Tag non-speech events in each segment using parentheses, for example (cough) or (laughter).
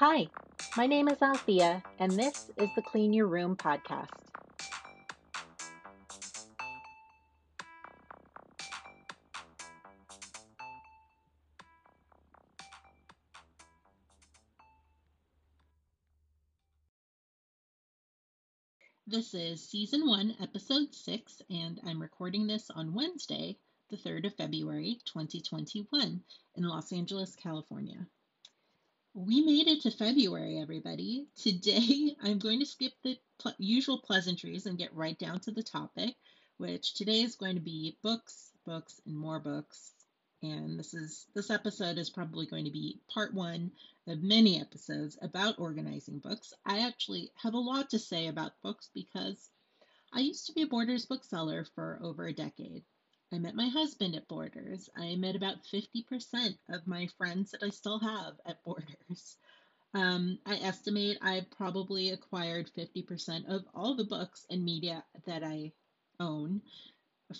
Hi, my name is Althea, and this is the Clean Your Room podcast. This is season one, episode six, and I'm recording this on Wednesday, the 3rd of February, 2021, in Los Angeles, California. We made it to February, everybody. Today, (laughs) I'm going to skip the pl- usual pleasantries and get right down to the topic, which today is going to be books, books, and more books. And this is this episode is probably going to be part one of many episodes about organizing books. I actually have a lot to say about books because I used to be a Borders bookseller for over a decade. I met my husband at Borders. I met about 50% of my friends that I still have at Borders. Um, I estimate I probably acquired 50% of all the books and media that I own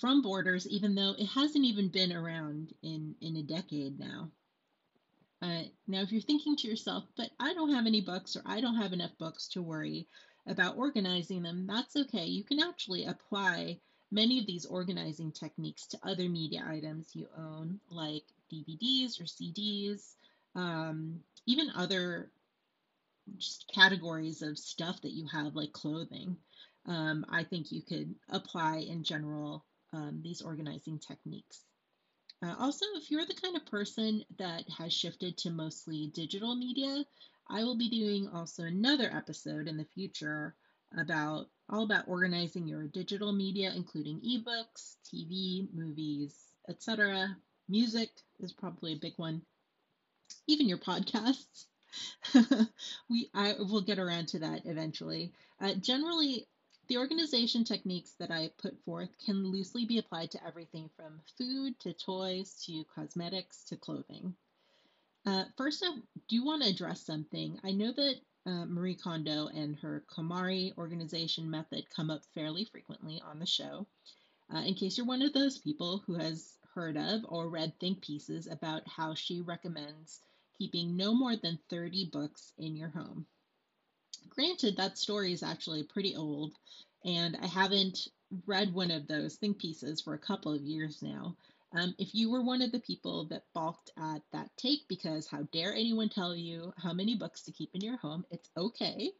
from Borders, even though it hasn't even been around in, in a decade now. Uh, now, if you're thinking to yourself, but I don't have any books or I don't have enough books to worry about organizing them, that's okay. You can actually apply many of these organizing techniques to other media items you own, like DVDs or CDs, um, even other just categories of stuff that you have, like clothing. Um, I think you could apply in general um, these organizing techniques. Uh, also, if you're the kind of person that has shifted to mostly digital media, I will be doing also another episode in the future about all about organizing your digital media, including ebooks, TV, movies, etc. Music is probably a big one. Even your podcasts. (laughs) we I will get around to that eventually. Uh, generally, the organization techniques that I put forth can loosely be applied to everything from food to toys to cosmetics to clothing. Uh, first, I do want to address something. I know that uh, Marie Kondo and her KonMari organization method come up fairly frequently on the show. Uh, in case you're one of those people who has heard of or read think pieces about how she recommends keeping no more than 30 books in your home. Granted, that story is actually pretty old, and I haven't read one of those think pieces for a couple of years now. Um, if you were one of the people that balked at that take because how dare anyone tell you how many books to keep in your home, it's okay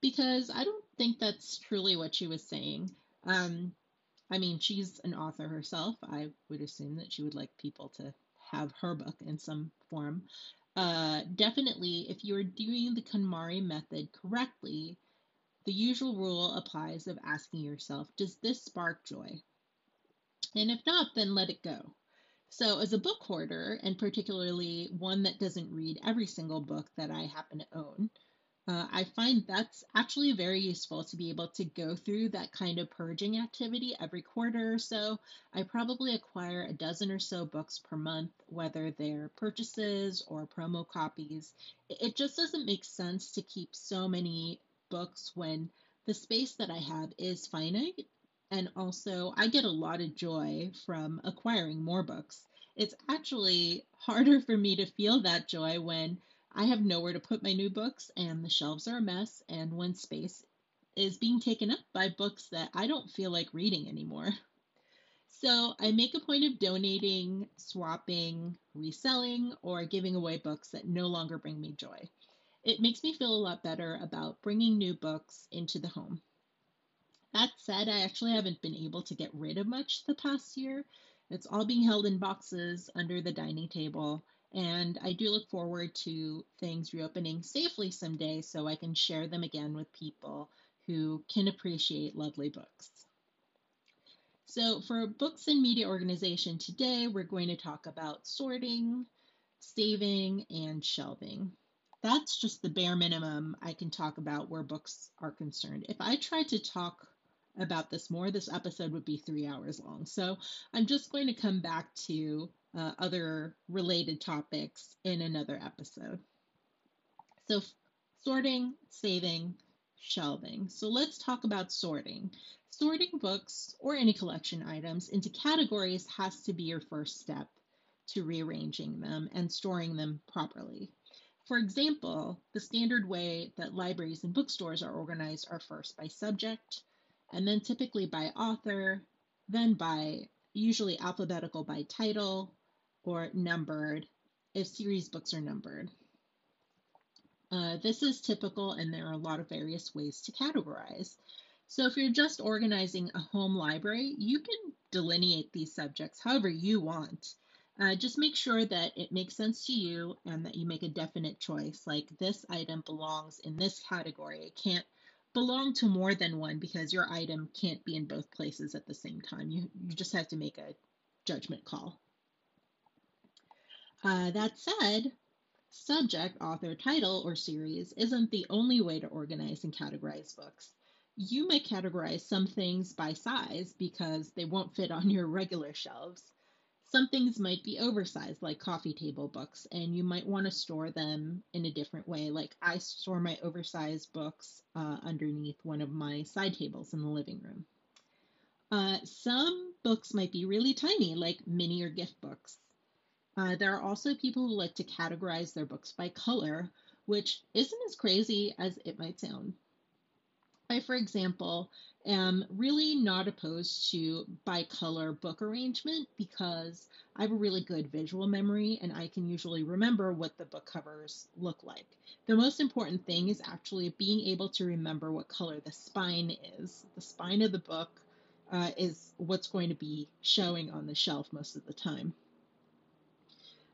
because I don't think that's truly what she was saying. Um, I mean, she's an author herself. I would assume that she would like people to have her book in some form. Uh, definitely, if you're doing the KonMari method correctly, the usual rule applies of asking yourself, does this spark joy? And if not, then let it go. So, as a book hoarder, and particularly one that doesn't read every single book that I happen to own, uh, I find that's actually very useful to be able to go through that kind of purging activity every quarter or so. I probably acquire a dozen or so books per month, whether they're purchases or promo copies. It just doesn't make sense to keep so many books when the space that I have is finite and also, I get a lot of joy from acquiring more books. It's actually harder for me to feel that joy when I have nowhere to put my new books and the shelves are a mess and when space is being taken up by books that I don't feel like reading anymore. So I make a point of donating, swapping, reselling, or giving away books that no longer bring me joy. It makes me feel a lot better about bringing new books into the home. That said, I actually haven't been able to get rid of much the past year. It's all being held in boxes under the dining table, and I do look forward to things reopening safely someday so I can share them again with people who can appreciate lovely books. So, for books and media organization today, we're going to talk about sorting, saving, and shelving. That's just the bare minimum I can talk about where books are concerned. If I tried to talk about this more, this episode would be three hours long. So I'm just going to come back to uh, other related topics in another episode. So, sorting, saving, shelving. So, let's talk about sorting. Sorting books or any collection items into categories has to be your first step to rearranging them and storing them properly. For example, the standard way that libraries and bookstores are organized are first by subject, and then typically by author, then by usually alphabetical by title or numbered if series books are numbered. Uh, this is typical, and there are a lot of various ways to categorize. So, if you're just organizing a home library, you can delineate these subjects however you want. Uh, just make sure that it makes sense to you and that you make a definite choice. Like this item belongs in this category. It can't belong to more than one because your item can't be in both places at the same time. You, you just have to make a judgment call. Uh, that said, subject, author, title, or series isn't the only way to organize and categorize books. You may categorize some things by size because they won't fit on your regular shelves. Some things might be oversized, like coffee table books, and you might want to store them in a different way. Like I store my oversized books uh, underneath one of my side tables in the living room. Uh, some books might be really tiny, like mini or gift books. Uh, there are also people who like to categorize their books by color, which isn't as crazy as it might sound. I, for example, am really not opposed to bicolor book arrangement because I have a really good visual memory and I can usually remember what the book covers look like. The most important thing is actually being able to remember what color the spine is. The spine of the book uh, is what's going to be showing on the shelf most of the time.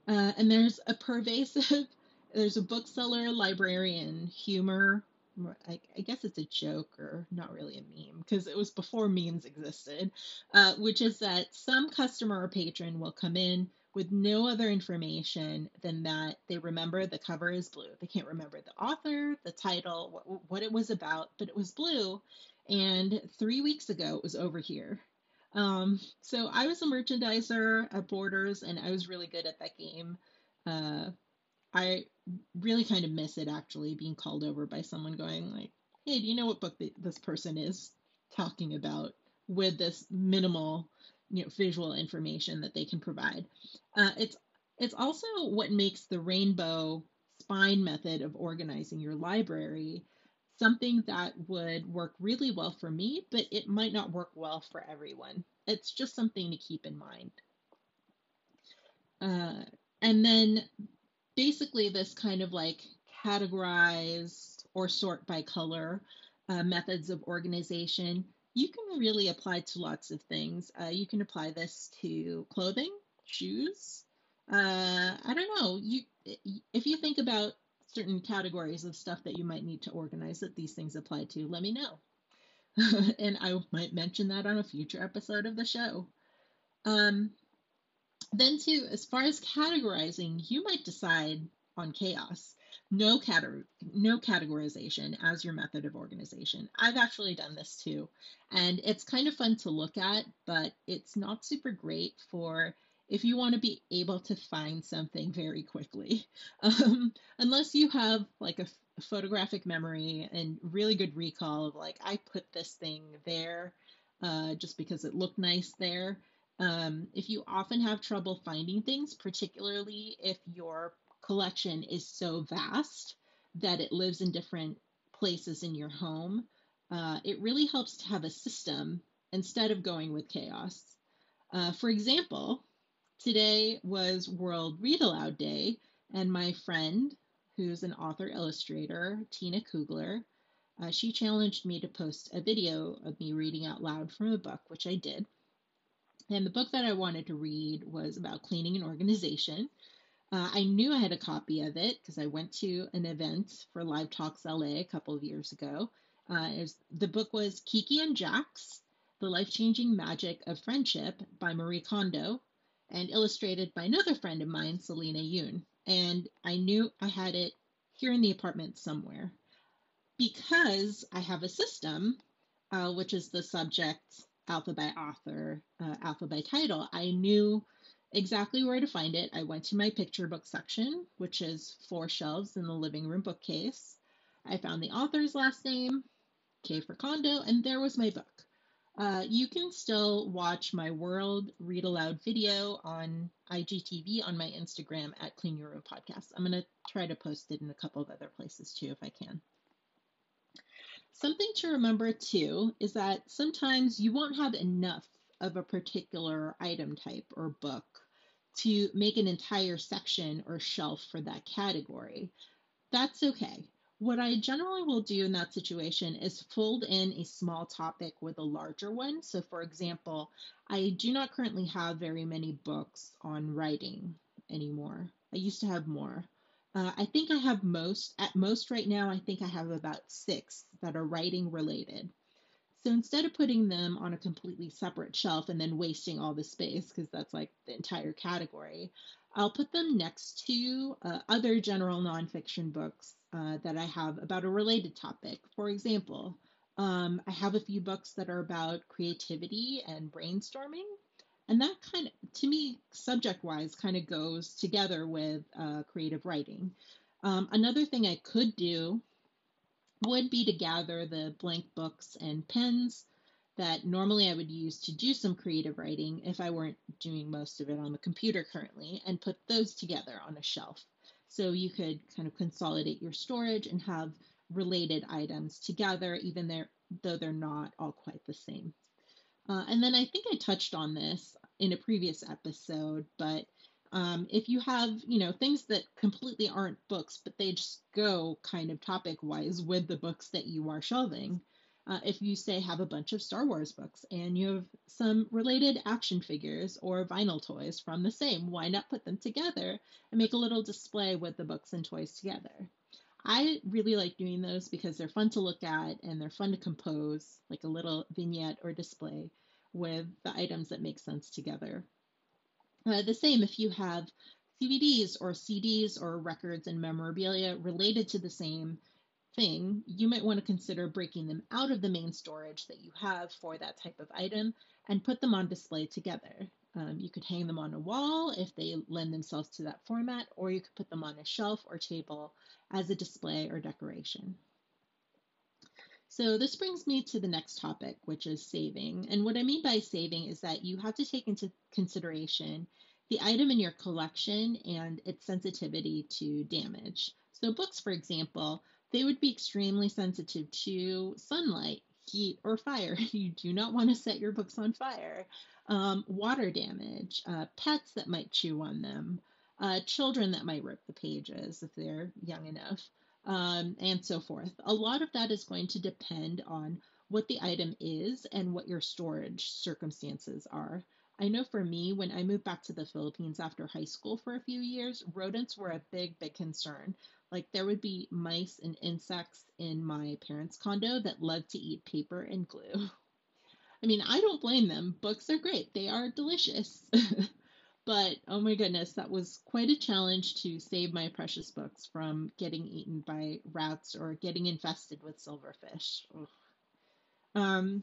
Uh, and there's a pervasive, (laughs) there's a bookseller, librarian, humor, I, I, guess it's a joke or not really a meme because it was before memes existed, uh, which is that some customer or patron will come in with no other information than that they remember the cover is blue. They can't remember the author, the title, what, what it was about, but it was blue. And three weeks ago, it was over here. Um, so I was a merchandiser at Borders, and I was really good at that game. Uh, I really kind of miss it actually being called over by someone going like, "Hey, do you know what book this person is talking about?" With this minimal, you know, visual information that they can provide. Uh, it's it's also what makes the rainbow spine method of organizing your library something that would work really well for me, but it might not work well for everyone. It's just something to keep in mind. Uh, and then basically this kind of like categorized or sort by color uh, methods of organization. You can really apply to lots of things. Uh, you can apply this to clothing shoes. Uh, i don't know. You if you think about certain categories of stuff that you might need to organize that these things apply to let me know. (laughs) And i might mention that on a future episode of the show. Um, then too, as far as categorizing, you might decide on chaos. No, cate- no categorization as your method of organization. I've actually done this too. And it's kind of fun to look at, but it's not super great for if you want to be able to find something very quickly. (laughs) Um, unless you have like a, photographic memory and really good recall of like, I put this thing there uh, just because it looked nice there um, if you often have trouble finding things, particularly if your collection is so vast that it lives in different places in your home, uh, it really helps to have a system instead of going with chaos. Uh, for example, today was World Read Aloud Day, and my friend, who's an author illustrator, Tina Kugler, uh, she challenged me to post a video of me reading out loud from a book, which I did. And the book that I wanted to read was about cleaning and organization. Uh, I knew I had a copy of it because I went to an event for Live Talks LA a couple of years ago. Uh, was, the book was Kiki and Jax The Life Changing Magic of Friendship by Marie Kondo and illustrated by another friend of mine, Salina Yoon. And I knew I had it here in the apartment somewhere because I have a system, uh, which is the subject alpha by author, uh, alpha by title, I knew exactly where to find it. I went to my picture book section, which is four shelves in the living room bookcase. I found the author's last name, K for Kondo, and there was my book. Uh, you can still watch my World Read Aloud video on IGTV on my Instagram at Clean Your Room Podcast. I'm going to try to post it in a couple of other places too if I can. Something to remember too is that sometimes you won't have enough of a particular item type or book to make an entire section or shelf for that category. That's okay. What I generally will do in that situation is fold in a small topic with a larger one. So, for example, I do not currently have very many books on writing anymore. I used to have more. Uh, I think I have most, at most right now, I think I have about six that are writing related. So instead of putting them on a completely separate shelf and then wasting all the space, because that's like the entire category, I'll put them next to uh, other general nonfiction books uh, that I have about a related topic. For example, um, I have a few books that are about creativity and brainstorming. And that kind of, to me, subject wise, kind of goes together with uh, creative writing. Um, another thing I could do would be to gather the blank books and pens that normally I would use to do some creative writing if I weren't doing most of it on the computer currently and put those together on a shelf. So you could kind of consolidate your storage and have related items together, even there, though they're not all quite the same. Uh, and then I think I touched on this in a previous episode, but um, if you have, you know, things that completely aren't books, but they just go kind of topic wise with the books that you are shelving, uh, if you say have a bunch of Star Wars books and you have some related action figures or vinyl toys from the same, why not put them together and make a little display with the books and toys together? I really like doing those because they're fun to look at and they're fun to compose, like a little vignette or display with the items that make sense together. Uh, the same if you have DVDs or CDs or records and memorabilia related to the same thing, you might want to consider breaking them out of the main storage that you have for that type of item and put them on display together. Um, you could hang them on a wall if they lend themselves to that format, or you could put them on a shelf or table as a display or decoration. So this brings me to the next topic, which is saving. And what I mean by saving is that you have to take into consideration the item in your collection and its sensitivity to damage. So books, for example, they would be extremely sensitive to sunlight, heat, or fire. (laughs) You do not want to set your books on fire. Um, water damage, uh, pets that might chew on them, uh, children that might rip the pages if they're young enough, um, and so forth. A lot of that is going to depend on what the item is and what your storage circumstances are. I know for me, when I moved back to the Philippines after high school for a few years, rodents were a big, big concern. Like there would be mice and insects in my parents' condo that loved to eat paper and glue. (laughs) I mean, I don't blame them. Books are great, they are delicious. (laughs) but oh my goodness, that was quite a challenge to save my precious books from getting eaten by rats or getting infested with silverfish. Um,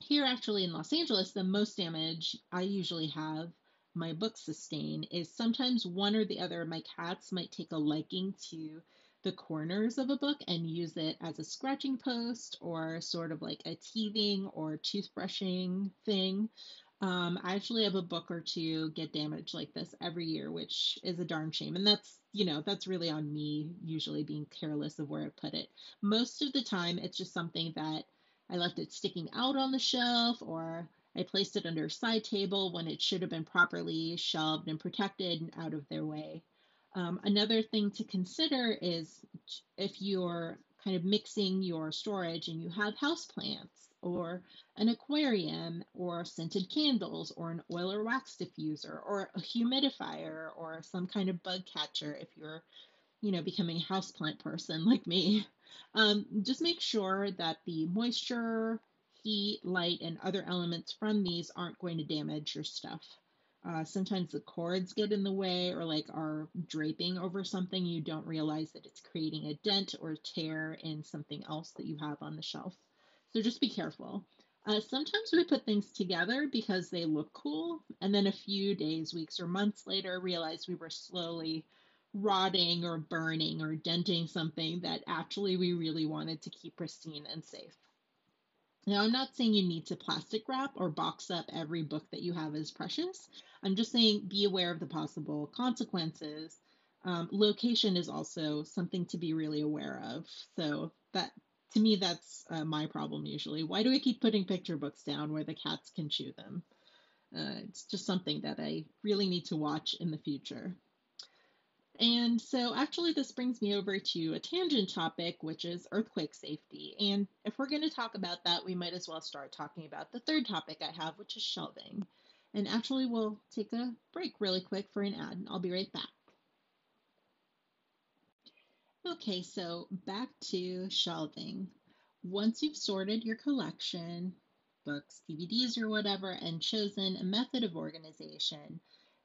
here, actually, in Los Angeles, the most damage I usually have my books sustain is sometimes one or the other of my cats might take a liking to the corners of a book and use it as a scratching post or sort of like a teething or toothbrushing thing. Um, I actually have a book or two get damaged like this every year, which is a darn shame. And that's, you know, that's really on me, usually being careless of where I put it. Most of the time, it's just something that I left it sticking out on the shelf or I placed it under a side table when it should have been properly shelved and protected and out of their way. Um, another thing to consider is if you're kind of mixing your storage and you have houseplants or an aquarium or scented candles or an oil or wax diffuser or a humidifier or some kind of bug catcher if you're you know becoming a houseplant person (laughs) like me um, just make sure that the moisture heat, light, and other elements from these aren't going to damage your stuff. Uh, sometimes the cords get in the way or like are draping over something. You don't realize that it's creating a dent or tear in something else that you have on the shelf. So just be careful. Uh, sometimes we put things together because they look cool, and then a few days, weeks, or months later realize we were slowly rotting or burning or denting something that actually we really wanted to keep pristine and safe. Now, I'm not saying you need to plastic wrap or box up every book that you have as precious. I'm just saying be aware of the possible consequences. Um, location is also something to be really aware of. So, that to me, that's uh, my problem usually. Why do I keep putting picture books down where the cats can chew them? Uh, it's just something that I really need to watch in the future. And so, actually, this brings me over to a tangent topic, which is earthquake safety. And if we're going to talk about that, we might as well start talking about the third topic I have, which is shelving. And actually, we'll take a break really quick for an ad. And I'll be right back. Okay, so back to shelving. Once you've sorted your collection, books, DVDs, or whatever, and chosen a method of organization,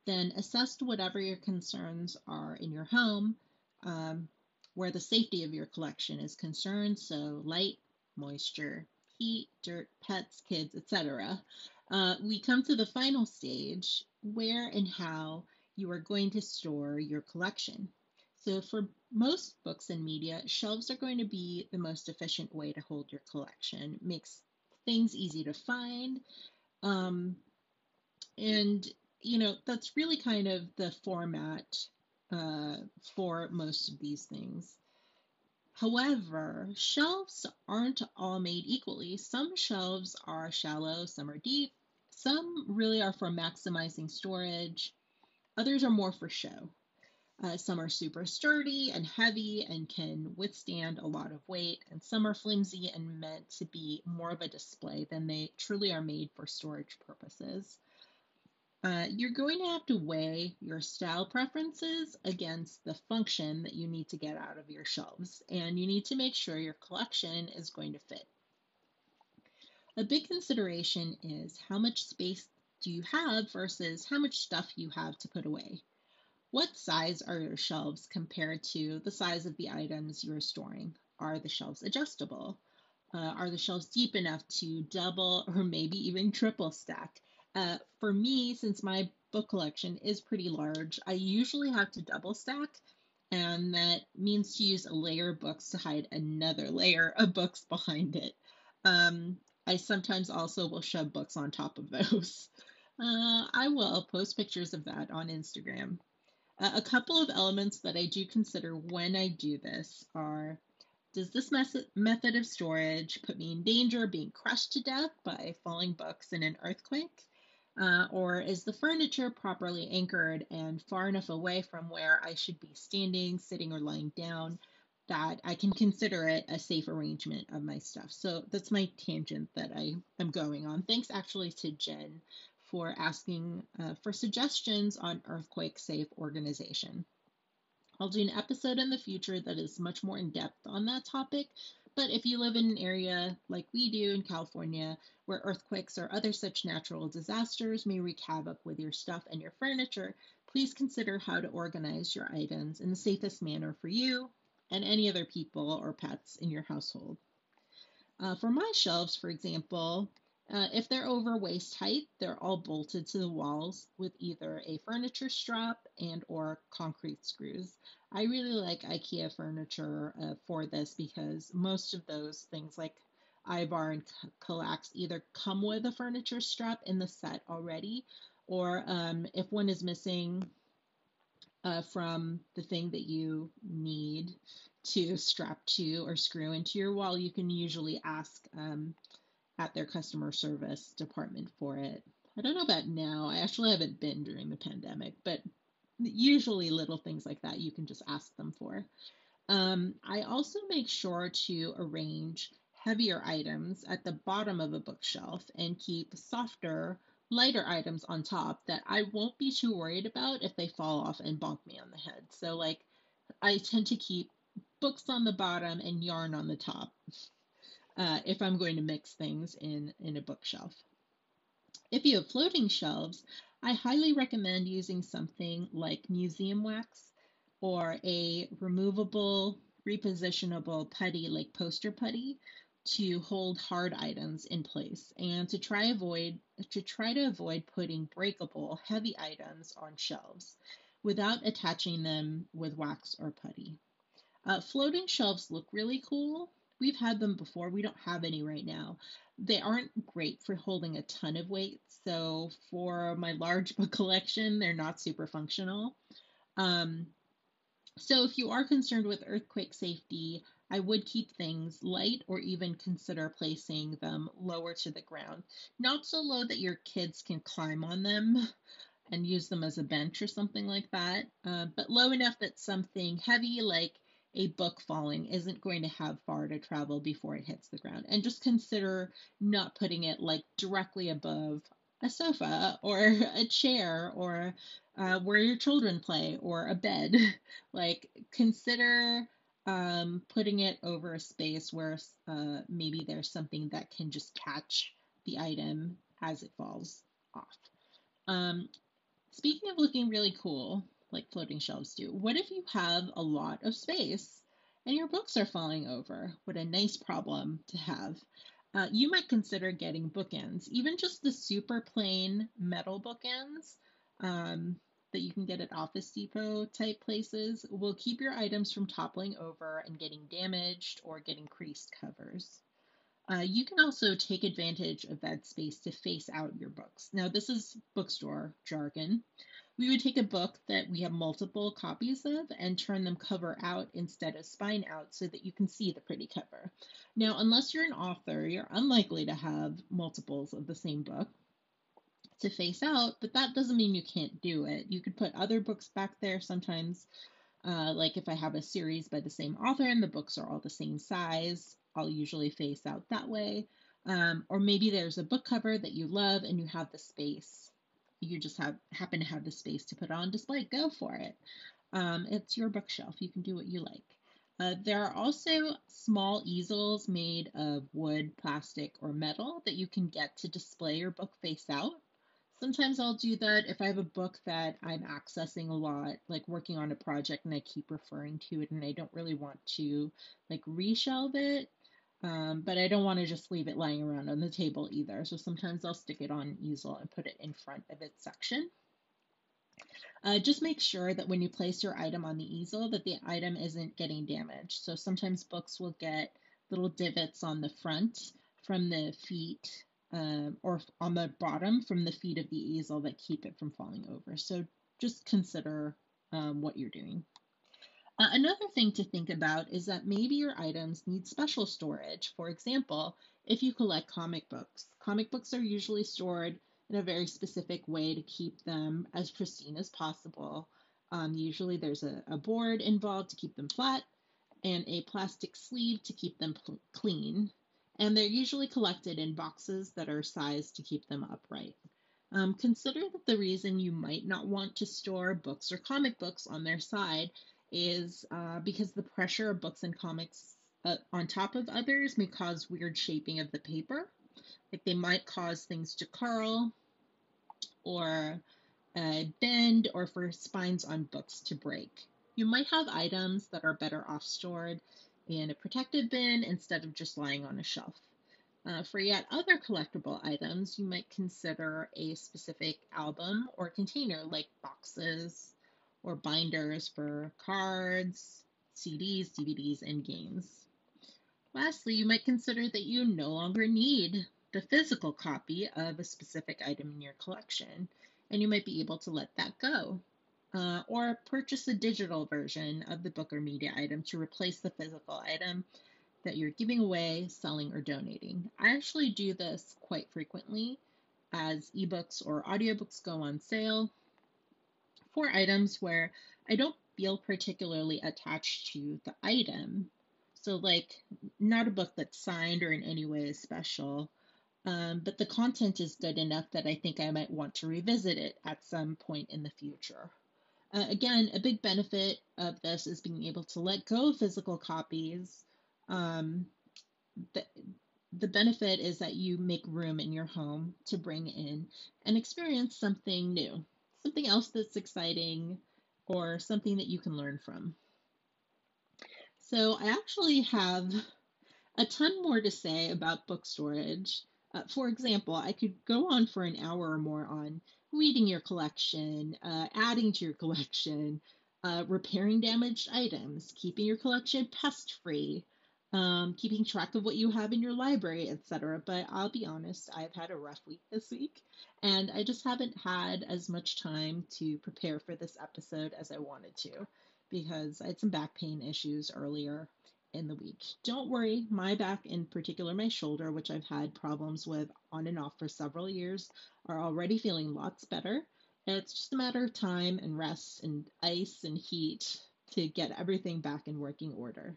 then assess whatever your concerns are in your home um, where the safety of your collection is concerned. So, light, moisture, heat, dirt, pets, kids, etc. Uh, we come to the final stage where and how you are going to store your collection. So, for most books and media, shelves are going to be the most efficient way to hold your collection. Makes things easy to find. Um, and you know, that's really kind of the format uh, for most of these things. However, shelves aren't all made equally. Some shelves are shallow, some are deep, some really are for maximizing storage, others are more for show. Uh, some are super sturdy and heavy and can withstand a lot of weight, and some are flimsy and meant to be more of a display than they truly are made for storage purposes. Uh, you're going to have to weigh your style preferences against the function that you need to get out of your shelves, and you need to make sure your collection is going to fit. A big consideration is how much space do you have versus how much stuff you have to put away. What size are your shelves compared to the size of the items you're storing? Are the shelves adjustable? Uh, are the shelves deep enough to double or maybe even triple stack? Uh, for me, since my book collection is pretty large, I usually have to double stack, and that means to use a layer of books to hide another layer of books behind it. Um, I sometimes also will shove books on top of those. (laughs) Uh, I will post pictures of that on Instagram. Uh, a couple of elements that I do consider when I do this are does this method of storage put me in danger of being crushed to death by falling books in an earthquake? Uh, or is the furniture properly anchored and far enough away from where I should be standing, sitting, or lying down that I can consider it a safe arrangement of my stuff? So that's my tangent that I am going on. Thanks actually to Jen for asking uh, for suggestions on earthquake safe organization. I'll do an episode in the future that is much more in depth on that topic, but if you live in an area like we do in California, where earthquakes or other such natural disasters may wreak havoc with your stuff and your furniture, please consider how to organize your items in the safest manner for you and any other people or pets in your household. Uh, for my shelves, for example, uh, if they're over waist height, they're all bolted to the walls with either a furniture strap and or concrete screws. I really like IKEA furniture uh, for this because most of those things like Ivar and Kallax either come with a furniture strap in the set already, or um, if one is missing uh, from the thing that you need to strap to or screw into your wall, you can usually ask um, at their customer service department for it. I don't know about now. I actually haven't been during the pandemic, but usually little things like that you can just ask them for. Um, I also make sure to arrange heavier items at the bottom of a bookshelf and keep softer, lighter items on top that I won't be too worried about if they fall off and bonk me on the head. So, like, I tend to keep books on the bottom and yarn on the top uh, if I'm going to mix things in, in a bookshelf. If you have floating shelves, I highly recommend using something like museum wax or a removable, repositionable putty like poster putty to hold hard items in place and to try avoid to try to avoid putting breakable heavy items on shelves without attaching them with wax or putty. Uh, floating shelves look really cool We've had them before. We don't have any right now. They aren't great for holding a ton of weight. So for my large (laughs) book collection, they're not super functional. Um, so if you are concerned with earthquake safety, I would keep things light or even consider placing them lower to the ground. Not so low that your kids can climb on them and use them as a bench or something like that, uh, but low enough that something heavy like a book falling isn't going to have far to travel before it hits the ground. And just consider not putting it like directly above a sofa or a chair or uh, where your children play or a bed. (laughs) like consider um, putting it over a space where uh, maybe there's something that can just catch the item as it falls off. Um, speaking of looking really cool, like floating shelves do, what if you have a lot of space and your books are falling over? What a nice problem to have. Uh, you might consider getting bookends, even just the super plain metal bookends. Um, that you can get at Office Depot type places will keep your items from toppling over and getting damaged or getting creased covers. Uh, you can also take advantage of that space to face out your books. Now, this is bookstore jargon. We would take a book that we have multiple copies of and turn them cover out instead of spine out so that you can see the pretty cover. Now, unless you're an author, you're unlikely to have multiples of the same book to face out, but that doesn't mean you can't do it. You could put other books back there sometimes. Uh, like if I have a series by the same author and the books are all the same size, I'll usually face out that way. Um, or maybe there's a book cover that you love and you have the space. You just have happen to have the space to put on display. Go for it. Um, it's your bookshelf. You can do what you like. Uh, there are also small easels made of wood, plastic, or metal that you can get to display your book face out. Sometimes I'll do that if I have a book that I'm accessing a lot, like working on a project and I keep referring to it and I don't really want to like reshelve it. Um, but I don't want to just leave it lying around on the table either. So sometimes I'll stick it on easel and put it in front of its section. Uh, just make sure that when you place your item on the easel that the item isn't getting damaged. So sometimes books will get little divots on the front from the feet um, or on the bottom from the feet of the easel that keep it from falling over. So just consider um, what you're doing. Uh, another thing to think about is that maybe your items need special storage. For example, if you collect comic books, comic books are usually stored in a very specific way to keep them as pristine as possible. Um, usually there's a, a, board involved to keep them flat and a plastic sleeve to keep them clean and they're usually collected in boxes that are sized to keep them upright. Um, consider that the reason you might not want to store books or comic books on their side is uh, because the pressure of books and comics uh, on top of others may cause weird shaping of the paper. Like they might cause things to curl or uh, bend or for spines on books to break. You might have items that are better off stored in a protected bin instead of just lying on a shelf. Uh, for yet other collectible items, you might consider a specific album or container like boxes or binders for cards, CDs, DVDs, and games. Lastly, you might consider that you no longer need the physical copy of a specific item in your collection, and you might be able to let that go uh, or purchase a digital version of the book or media item to replace the physical item that you're giving away, selling, or donating. I actually do this quite frequently as ebooks or audiobooks go on sale for items where I don't feel particularly attached to the item. So, like, not a book that's signed or in any way is special, um, but the content is good enough that I think I might want to revisit it at some point in the future. Uh, again, a big benefit of this is being able to let go of physical copies. Um, the, the benefit is that you make room in your home to bring in and experience something new, something else that's exciting, or something that you can learn from. So, I actually have a ton more to say about book storage. Uh, for example, I could go on for an hour or more on reading your collection, uh, adding to your collection, uh, repairing damaged items, keeping your collection pest free, um, keeping track of what you have in your library, etc. But I'll be honest, I've had a rough week this week, and I just haven't had as much time to prepare for this episode as I wanted to because I had some back pain issues earlier in the week. Don't worry, my back, in particular my shoulder, which I've had problems with on and off for several years, are already feeling lots better. It's just a matter of time and rest and ice and heat to get everything back in working order.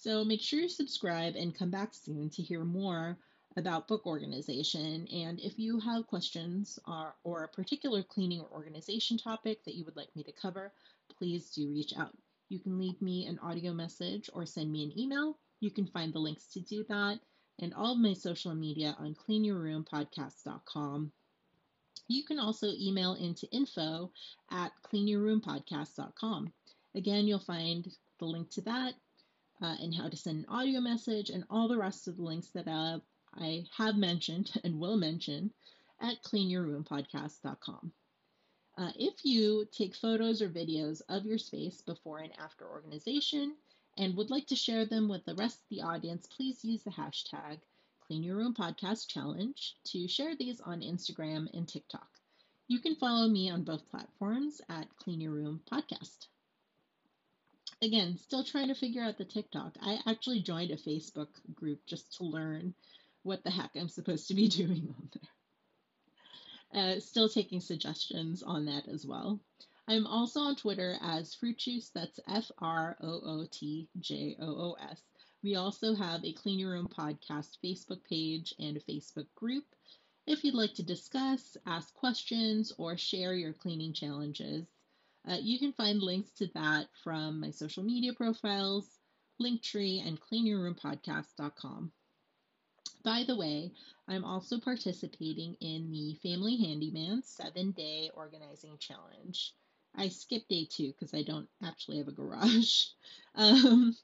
So make sure you subscribe and come back soon to hear more about book organization. And if you have questions or, or a particular cleaning or organization topic that you would like me to cover, please do reach out. You can leave me an audio message or send me an email. You can find the links to do that and all of my social media on cleanyourroompodcast.com. You can also email into info at cleanyourroompodcast.com. Again, you'll find the link to that uh, and how to send an audio message and all the rest of the links that uh, I have mentioned and will mention at cleanyourroompodcast.com. Uh, if you take photos or videos of your space before and after organization and would like to share them with the rest of the audience, please use the hashtag Clean Your Room Podcast Challenge to share these on Instagram and TikTok. You can follow me on both platforms at Clean Your Room Podcast again, still trying to figure out the TikTok. I actually joined a Facebook group just to learn what the heck I'm supposed to be (laughs) doing on there. Uh, still taking suggestions on that as well. I'm also on Twitter as Fruit Juice, that's F R O O T J O O S. We also have a Clean Your Room podcast Facebook page and a Facebook group. If you'd like to discuss, ask questions, or share your cleaning challenges, uh, you can find links to that from my social media profiles, Linktree, and cleanyourroompodcast.com. By the way, I'm also participating in the Family Handyman seven day organizing challenge. I skipped day two because I don't actually have a garage. (laughs) Um,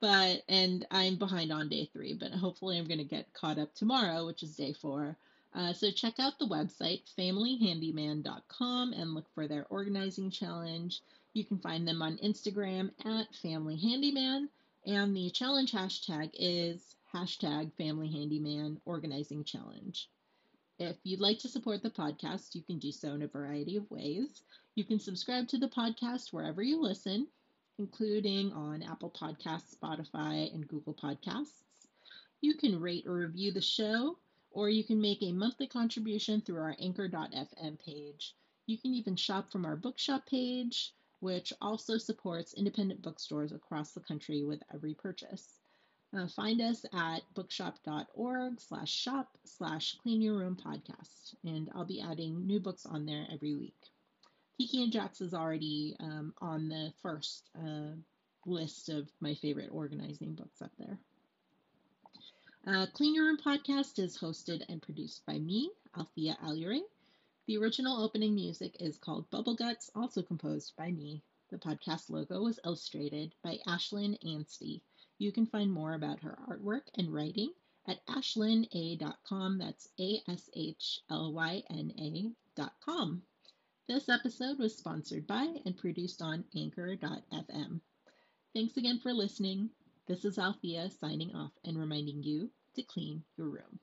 but, and I'm behind on day three, but hopefully I'm going to get caught up tomorrow, which is day four. Uh, so check out the website, familyhandyman.com, and look for their organizing challenge. You can find them on Instagram at familyhandyman, and the challenge hashtag is hashtag familyhandyman organizing challenge. If you'd like to support the podcast, you can do so in a variety of ways. You can subscribe to the podcast wherever you listen, including on Apple Podcasts, Spotify, and Google Podcasts. You can rate or review the show or you can make a monthly contribution through our anchor.fm page. You can even shop from our bookshop page, which also supports independent bookstores across the country with every purchase. Uh, find us at bookshop.org slash shop slash clean your room podcast, and I'll be adding new books on there every week. Kiki and Jax is already um, on the first uh, list of my favorite organizing books up there. Uh, Clean Your Room podcast is hosted and produced by me, Althea Alluring. The original opening music is called Bubble Guts, also composed by me. The podcast logo was illustrated by Ashlyn Anstey. You can find more about her artwork and writing at ashlyna.com. That's A S H L Y N A.com. This episode was sponsored by and produced on Anchor.fm. Thanks again for listening. This is Althea signing off and reminding you to clean your room.